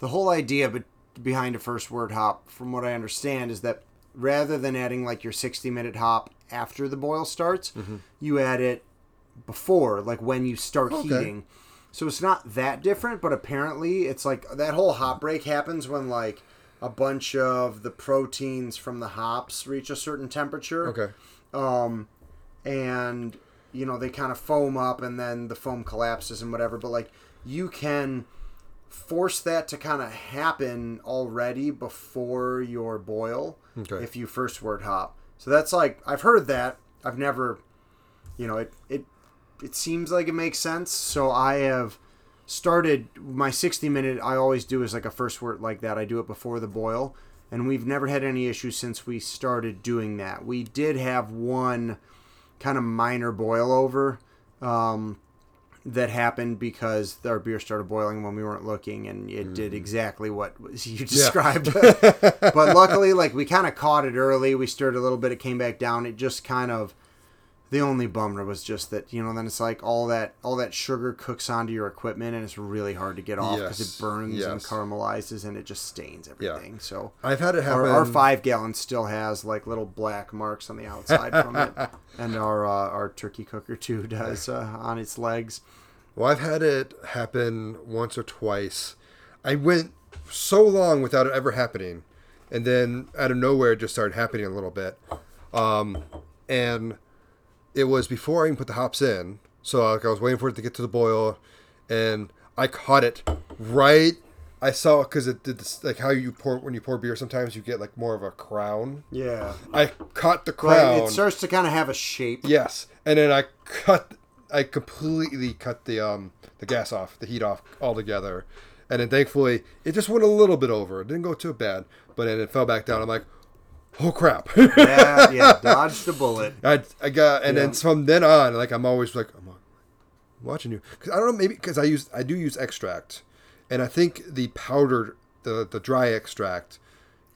the whole idea but behind a first wort hop, from what I understand, is that rather than adding like your 60 minute hop after the boil starts, Mm-hmm. you add it before, like when you start Okay. heating. So it's not that different, but apparently it's like that whole hop break happens when like a bunch of the proteins from the hops reach a certain temperature Okay. um, and you know they kind of foam up and then the foam collapses and whatever but like you can force that to kind of happen already before your boil Okay. if you first wort hop so that's like i've heard that i've never you know it it it seems like it makes sense so i have started my 60 minute i always do is like a first wort like that. I do it before the boil and we've never had any issues since we started doing that. We did have one kind of minor boil over um, that happened because our beer started boiling when we weren't looking and it did exactly what you described. But luckily like we kind of caught it early. We stirred a little bit it came back down. It just kind of the only bummer was just that you know then it's like all that all that sugar cooks onto your equipment and it's really hard to get off because Yes, it burns and caramelizes and it just stains everything so I've had it happen. our, our five gallon still has like little black marks on the outside from it, and our uh, our turkey cooker too does uh, on its legs. Well, I've had it happen once or twice. I went so long without it ever happening, and then out of nowhere, it just started happening a little bit. Um, and it was before I even put the hops in, so like I was waiting for it to get to the boil, and I caught it right. I saw because it did this, like how you pour when you pour beer. Sometimes you get like more of a crown. Yeah, I caught the but crown. it starts to kind of have a shape. Yes, and then I cut. I completely cut the um the gas off, the heat off altogether, and then thankfully it just went a little bit over. It didn't go too bad, but then it fell back down. I'm like, oh crap! yeah, yeah, dodged a bullet. I, I got, and then from then on, like I'm always like I'm watching you because I don't know maybe because I use I do use extract, and I think the powdered the the dry extract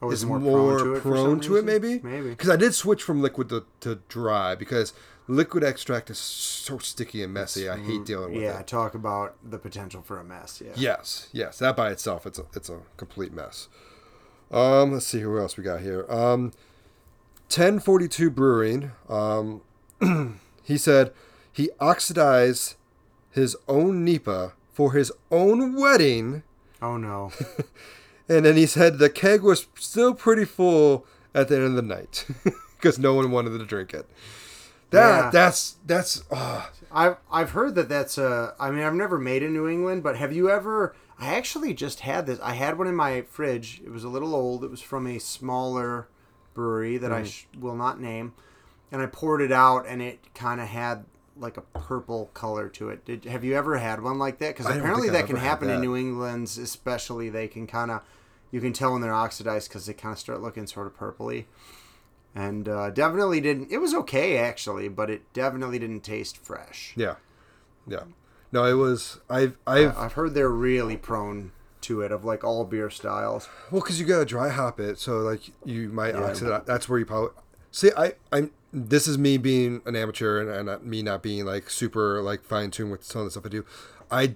Oh, is more more, prone to it prone to it, maybe. Maybe. because I did switch from liquid to, to dry because liquid extract is so sticky and messy. I hate dealing with Yeah, it. talk about the potential for a mess. Yeah. Yes, yes, that by itself, it's a it's a complete mess. Um, let's see who else we got here. Um, ten forty two Brewing. Um, he said he oxidized his own NEIPA for his own wedding. Oh no. And then he said the keg was still pretty full at the end of the night because no one wanted to drink it. That Yeah. that's that's uh, I've I've heard that that's a. I mean, I've never made in New England, but have you ever? I actually just had this. I had one in my fridge. It was a little old. It was from a smaller brewery that Mm. I sh- will not name, and I poured it out, and it kind of had like a purple color to it. Did have you ever had one like that? Because apparently I've that can happen in. New England's, especially. They can kind of, you can tell when they're oxidized because they kind of start looking sort of purpley. And uh, definitely didn't. It was okay actually, but it definitely didn't taste fresh. yeah, yeah. No, it was I've I've I've heard they're really prone to it, of like all beer styles. Well, because you gotta dry hop it, so like you might Yeah. oxidize. That's where you probably see. I I'm. This is me being an amateur and, and not, me not being like super like fine tuned with some of the stuff I do. I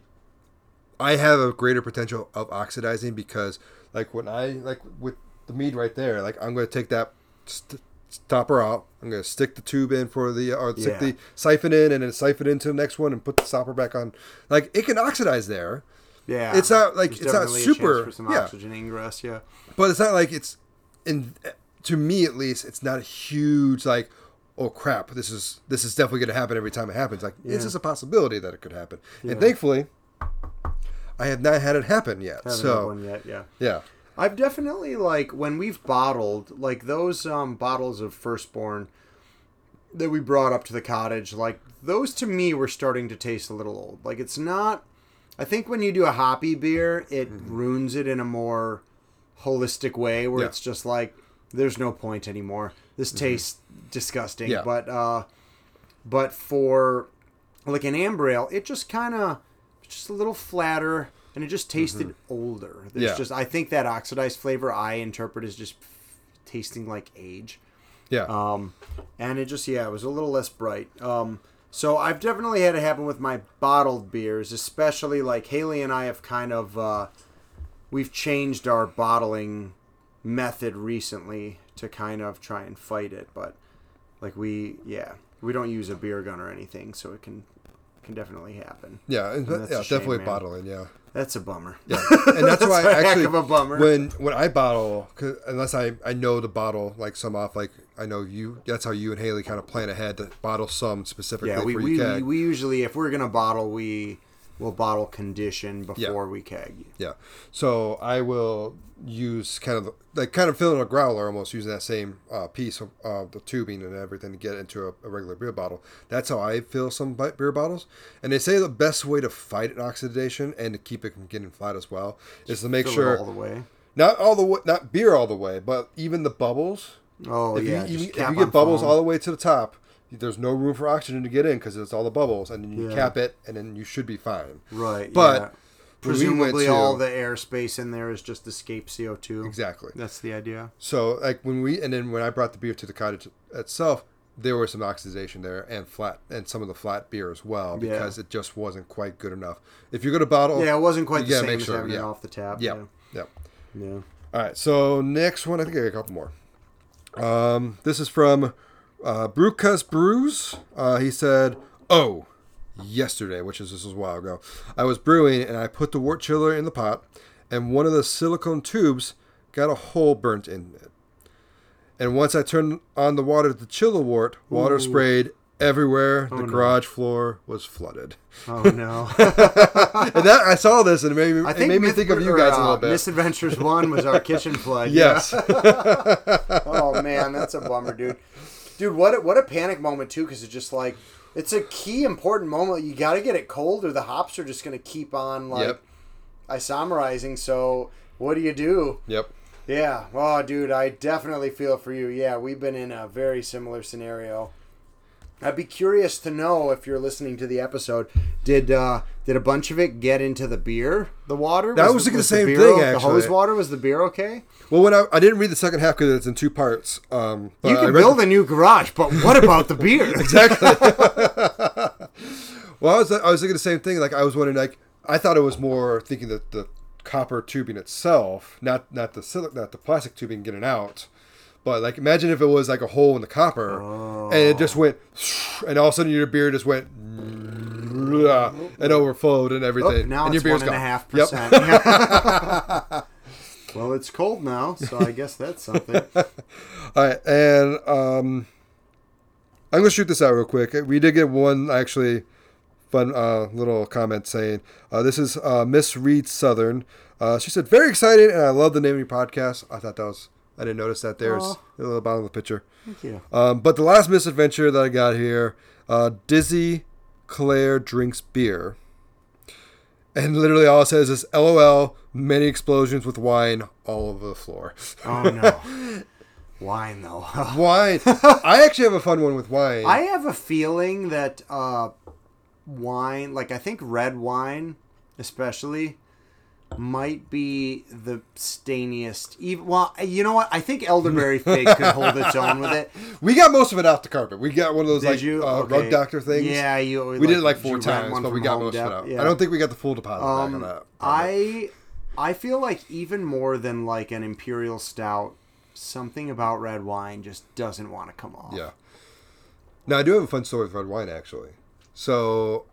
I have a greater potential of oxidizing because like when I like with the mead right there, like I'm gonna take that st- stopper out. I'm gonna stick the tube in for the or stick Yeah. the siphon in and then siphon into the next one and put the stopper back on. Like it can oxidize there. Yeah, It's not like- There's it's not super- for some yeah. oxygen ingress. Yeah, but it's not like it's in to me at least it's not a huge like oh crap this is this is definitely going to happen every time it happens like it's Yeah. just a possibility that it could happen Yeah. and thankfully i have not had it happen yet haven't had so one yet. Yeah, yeah I've definitely like when we've bottled like those um, bottles of Firstborn that we brought up to the cottage. Like those to me were starting to taste a little old. Like it's not. I think when you do a hoppy beer, it ruins it in a more holistic way where Mm-hmm. Yeah. it's just like there's no point anymore. This tastes disgusting. Mm-hmm. Yeah. But uh, but for like an amber ale, it just kind of just a little flatter and it just tasted older. There's Mm-hmm. Yeah. just I think that oxidized flavor I interpret as just tasting like age. yeah Um, and it just yeah, it was a little less bright. Um, so I've definitely had it happen with my bottled beers, especially like Haley and I have kind of uh, we've changed our bottling method recently to kind of try and fight it, but like we yeah we don't use a beer gun or anything, so it can can definitely happen. yeah and, that's yeah shame, definitely man. bottling yeah That's a bummer. yeah and that's, why a heck actually of a bummer. when when i bottle 'cause unless i i know the bottle like some off like i know you that's how you and haley kind of plan ahead to bottle some specifically Yeah, we for we, we usually if we're gonna bottle we will bottle condition before we keg. Yeah. So I will use kind of like kind of filling a growler almost using that same uh, piece of uh, the tubing and everything to get into a, a regular beer bottle. That's how I fill some beer bottles. And they say the best way to fight an oxidation and to keep it from getting flat as well is to make Fill sure all the way. not all the way, not beer all the way, but even the bubbles. Oh if yeah, you, just even, if you get bubbles foam. all the way to the top, there's no room for oxygen to get in because it's all the bubbles, and then you Yeah. cap it, and then you should be fine. right, but yeah. when we presumably to- all the airspace in there is just escape CO two. Exactly. That's the idea. So like when we and then when I brought the beer to the cottage itself, there was some oxidation there and flat and some of the flat beer as well Yeah. because it just wasn't quite good enough. If you're gonna bottle, Yeah, it wasn't quite the same make as sure, having it off the tap. yeah, Yeah. yeah. yeah. All right, so next one, I think I got a couple more. Um, this is from uh, Brewcus Brews. Uh, he said, "Oh, yesterday, which is this was a while ago, I was brewing and I put the wort chiller in the pot, and one of the silicone tubes got a hole burnt in it. And once I turned on the water to chill the wort, water sprayed everywhere. the no. garage floor was flooded. Oh no. and that I saw this and it made me, I it think made me think of you or, guys a uh, little bit. Misadventures One was our kitchen flood. yes. oh man, that's a bummer, dude. Dude, what a, what a panic moment too, because it's just like it's a key important moment. You got to get it cold, or the hops are just gonna keep on like Yep. isomerizing. So what do you do? yep. Yeah, well, dude, I definitely feel for you. Yeah, we've been in a very similar scenario. I'd be curious to know if you're listening to the episode. Did uh, did a bunch of it get into the beer, the water? That was thinking the same beer thing, o- The hose water was the beer okay? Well, when I, I didn't read the second half because it's in two parts. Um, but You can build a new garage, but what about the beer? exactly. well, I was I was thinking the same thing. Like I was wondering, like I thought it was more thinking that the copper tubing itself, not not the silic, not the plastic tubing getting out. But like, imagine if it was like a hole in the copper, and it just went, and all of a sudden your beer just went, and overflowed and everything. Oh, now and it's your beer's one and a half Yep. percent. Well, it's cold now, so I guess that's something. All right, and um, I'm gonna shoot this out real quick. We did get one actually fun uh, little comment saying uh, this is uh, Miss Reed Southern. Uh, she said very excited, and I love the name of your podcast. I thought that was I didn't notice that there's Aw. a little bottom of the picture. Thank you. Um, but the last misadventure that I got here, uh, Dizzy Claire drinks beer. And literally all it says is LOL, many explosions with wine all over the floor. Oh no. Wine though. wine. I actually have a fun one with wine. I have a feeling that uh, wine, like I think red wine, especially, might be the stainiest. Even well, you know what? I think elderberry fig could hold its own with it. we got most of it off the carpet. We got one of those Did like you? uh, Okay. rug doctor things. Yeah, you. We did it like four times, but we got most of it out. yeah. I don't think we got the full deposit back on Um, that. I I feel like even more than like an imperial stout, something about red wine just doesn't want to come off. Yeah. Now I do have a fun story with red wine actually. So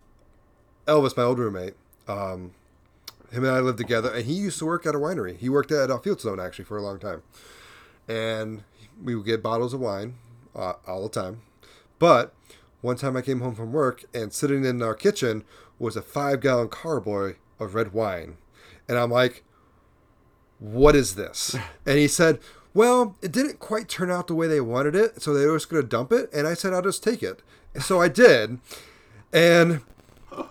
Elvis, my old roommate, um, him and I lived together, and he used to work at a winery. He worked at uh, Fieldstone actually for a long time, and we would get bottles of wine uh, all the time. But one time I came home from work, and sitting in our kitchen was a five-gallon carboy of red wine, and I'm like, "What is this?" And he said, "Well, it didn't quite turn out the way they wanted it, so they were just going to dump it." And I said, "I'll just take it." So I did, and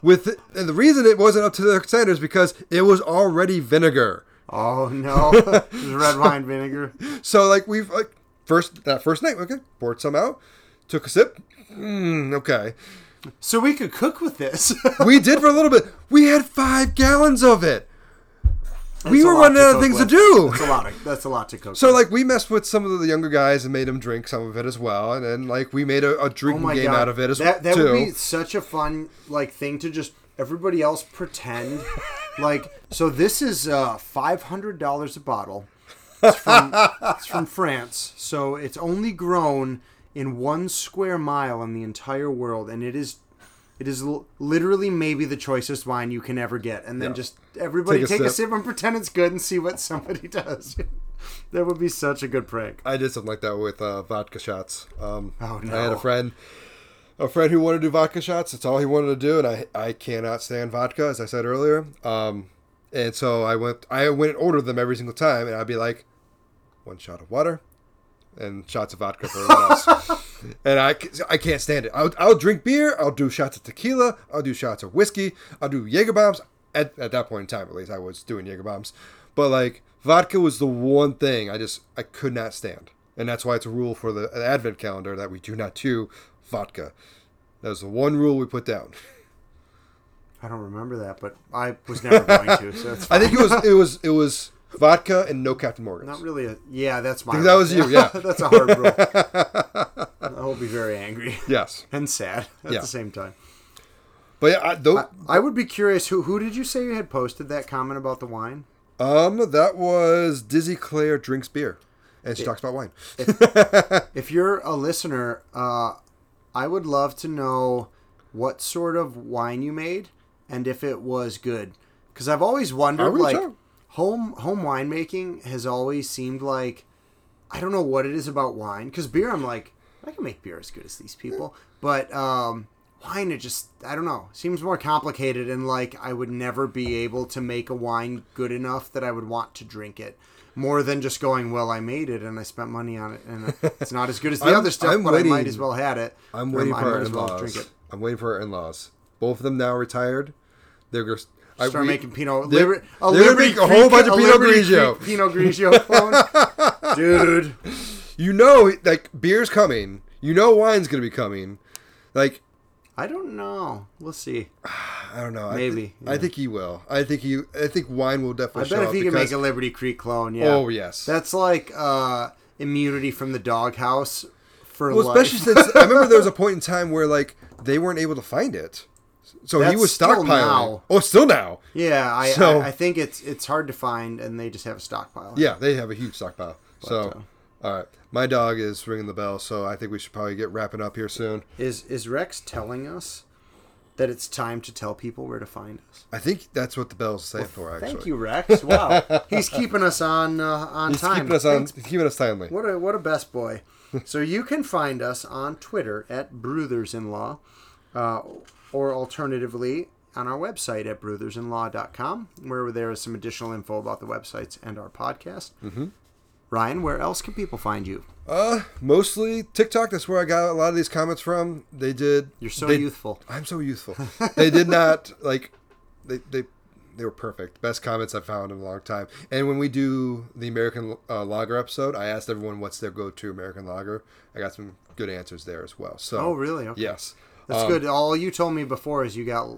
with and the reason it wasn't up to their standards because it was already vinegar. Oh no, This is red wine vinegar. So like we've like first that first night, okay, poured some out, took a sip. Mm, okay, So we could cook with this. we did for a little bit. We had five gallons of it. We That's were running out of things to do. That's a lot. Of, that's a lot to cook. So with. like we messed with some of the younger guys and made them drink some of it as well, and then like we made a, a oh drinking my game god, out of it as that that too. would be such a fun like thing to just everybody else pretend like. So this is uh, five hundred dollars a bottle. It's from it's from France, so it's only grown in one square mile in the entire world, and it is. It is l- literally maybe the choicest wine you can ever get, and then Yeah. just everybody Take a take, a, sip. sip and pretend it's good and see what somebody does. that would be such a good prank. I did something like that with uh, vodka shots. Um, Oh, no! I had a friend, a friend who wanted to do vodka shots. That's all he wanted to do, and I I cannot stand vodka, as I said earlier. Um, and so I went I went and ordered them every single time, and I'd be like, one shot of water, and shots of vodka for everyone else. and I can't stand it. I'll, I'll drink beer. I'll do shots of tequila. I'll do shots of whiskey. I'll do Jaeger bombs. At, at that point in time, at least, I was doing Jaeger bombs. But like vodka was the one thing I just I could not stand, and that's why it's a rule for the Advent calendar that we do not do vodka. That was the one rule we put down. I don't remember that, but I was never going to. So I think it was it was it was vodka and no Captain Morgan. Not really a yeah. That's my. that was you, yeah. that's a hard rule. I will be very angry Yes, and sad at Yeah. the same time. but yeah, I, though, I, I would be curious. Who who did you say you had posted that comment about the wine? um, that was Dizzy Claire drinks beer, and she talks about wine. If you're a listener, uh, I would love to know what sort of wine you made and if it was good. Because I've always wondered, like. Home home winemaking has always seemed like I don't know what it is about wine. Because beer, I'm like I can make beer as good as these people, but um, wine, it just I don't know seems more complicated and like I would never be able to make a wine good enough that I would want to drink it. More than just going, well, I made it and I spent money on it, and it's not as good as the other stuff, I'm but I might as well had it. I'm waiting for our as well in-laws. drink it. I'm waiting for our in-laws. Both of them now retired. They're going to Start making Pinot. Liber- a they're Liberty a whole bunch of a Pinot Grigio. Pinot Grigio clone, dude. You know, like beer's coming. You know, wine's going to be coming. Like I don't know. We'll see. I don't know. I Maybe, thi- I, think he will. I think he. I think wine will definitely. I bet show if he can make a Liberty Creek clone, yeah. Oh yes. That's like uh, immunity from the doghouse for well, life. especially since I remember there was a point in time where like they weren't able to find it, so he That's was still stockpiling. now. Oh, still now. yeah, I, So- I I think it's it's hard to find, and they just have a stockpile. Yeah, they have a huge stockpile. so, uh, all right, my dog is ringing the bell, so I think we should probably get wrapping up here soon. Is is Rex telling us that it's time to tell people where to find us. I think that's what the bell's saying for. Actually, Thank you, Rex. Wow, he's keeping us on uh, on He's time. keeping us on. Keeping us timely. What a what a best boy. so you can find us on Twitter at Brothers-in-Law, uh, or alternatively on our website at brothersinlaw.com, where there is some additional info about the websites and our podcast. Mm-hmm. Ryan, where else can people find you? Uh, mostly TikTok. That's where I got a lot of these comments from. They did. You're so they- youthful. I'm so youthful. they did not like. They they they were perfect. Best comments I've found in a long time. And when we do the American uh, Lager episode, I asked everyone what's their go-to American Lager. I got some good answers there as well. So. Oh, really? Okay. Yes. That's Um, good. All you told me before is you got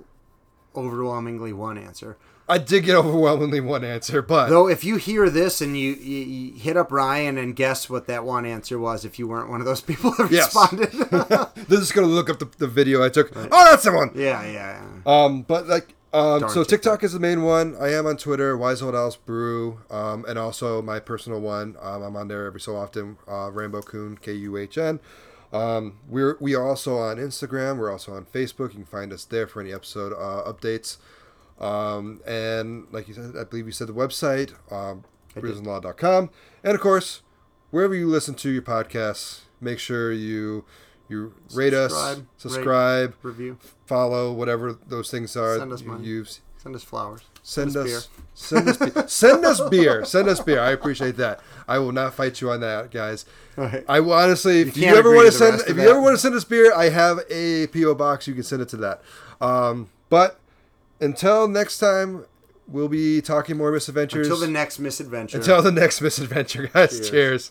overwhelmingly one answer. I did get overwhelmingly one answer, but Though, if you hear this and you, you, you hit up Ryan and guess what that one answer was, if you weren't one of those people that Yes. responded. they're just gonna look up the, the video I took. Oh, that's the one. yeah, yeah, yeah. Um, but like, um, Darn so TikTok. TikTok is the main one. I am on Twitter, Wise Old Alice Brew, um, and also my personal one. Um, I'm on there every so often. Uh, Rainbow Coon, K U H N. Um, we're we are also on Instagram. We're also on Facebook. You can find us there for any episode uh, updates. Um, and like you said, I believe you said the website, um, brewsinlaw.com. and of course, wherever you listen to your podcasts, make sure you you rate us, Subscribe, rate. Review. follow, whatever those things are. Send us you money. Send us flowers. Send us us, send us, beer. send us beer. Send us beer. I appreciate that. I will not fight you on that, guys. Right. I will honestly, if you, ever want to send, if you ever want to send us beer, I have a PO box. You can send it to that. Um, but until next time, we'll be talking more misadventures. Until the next misadventure. Until the next misadventure, guys. Cheers. Cheers.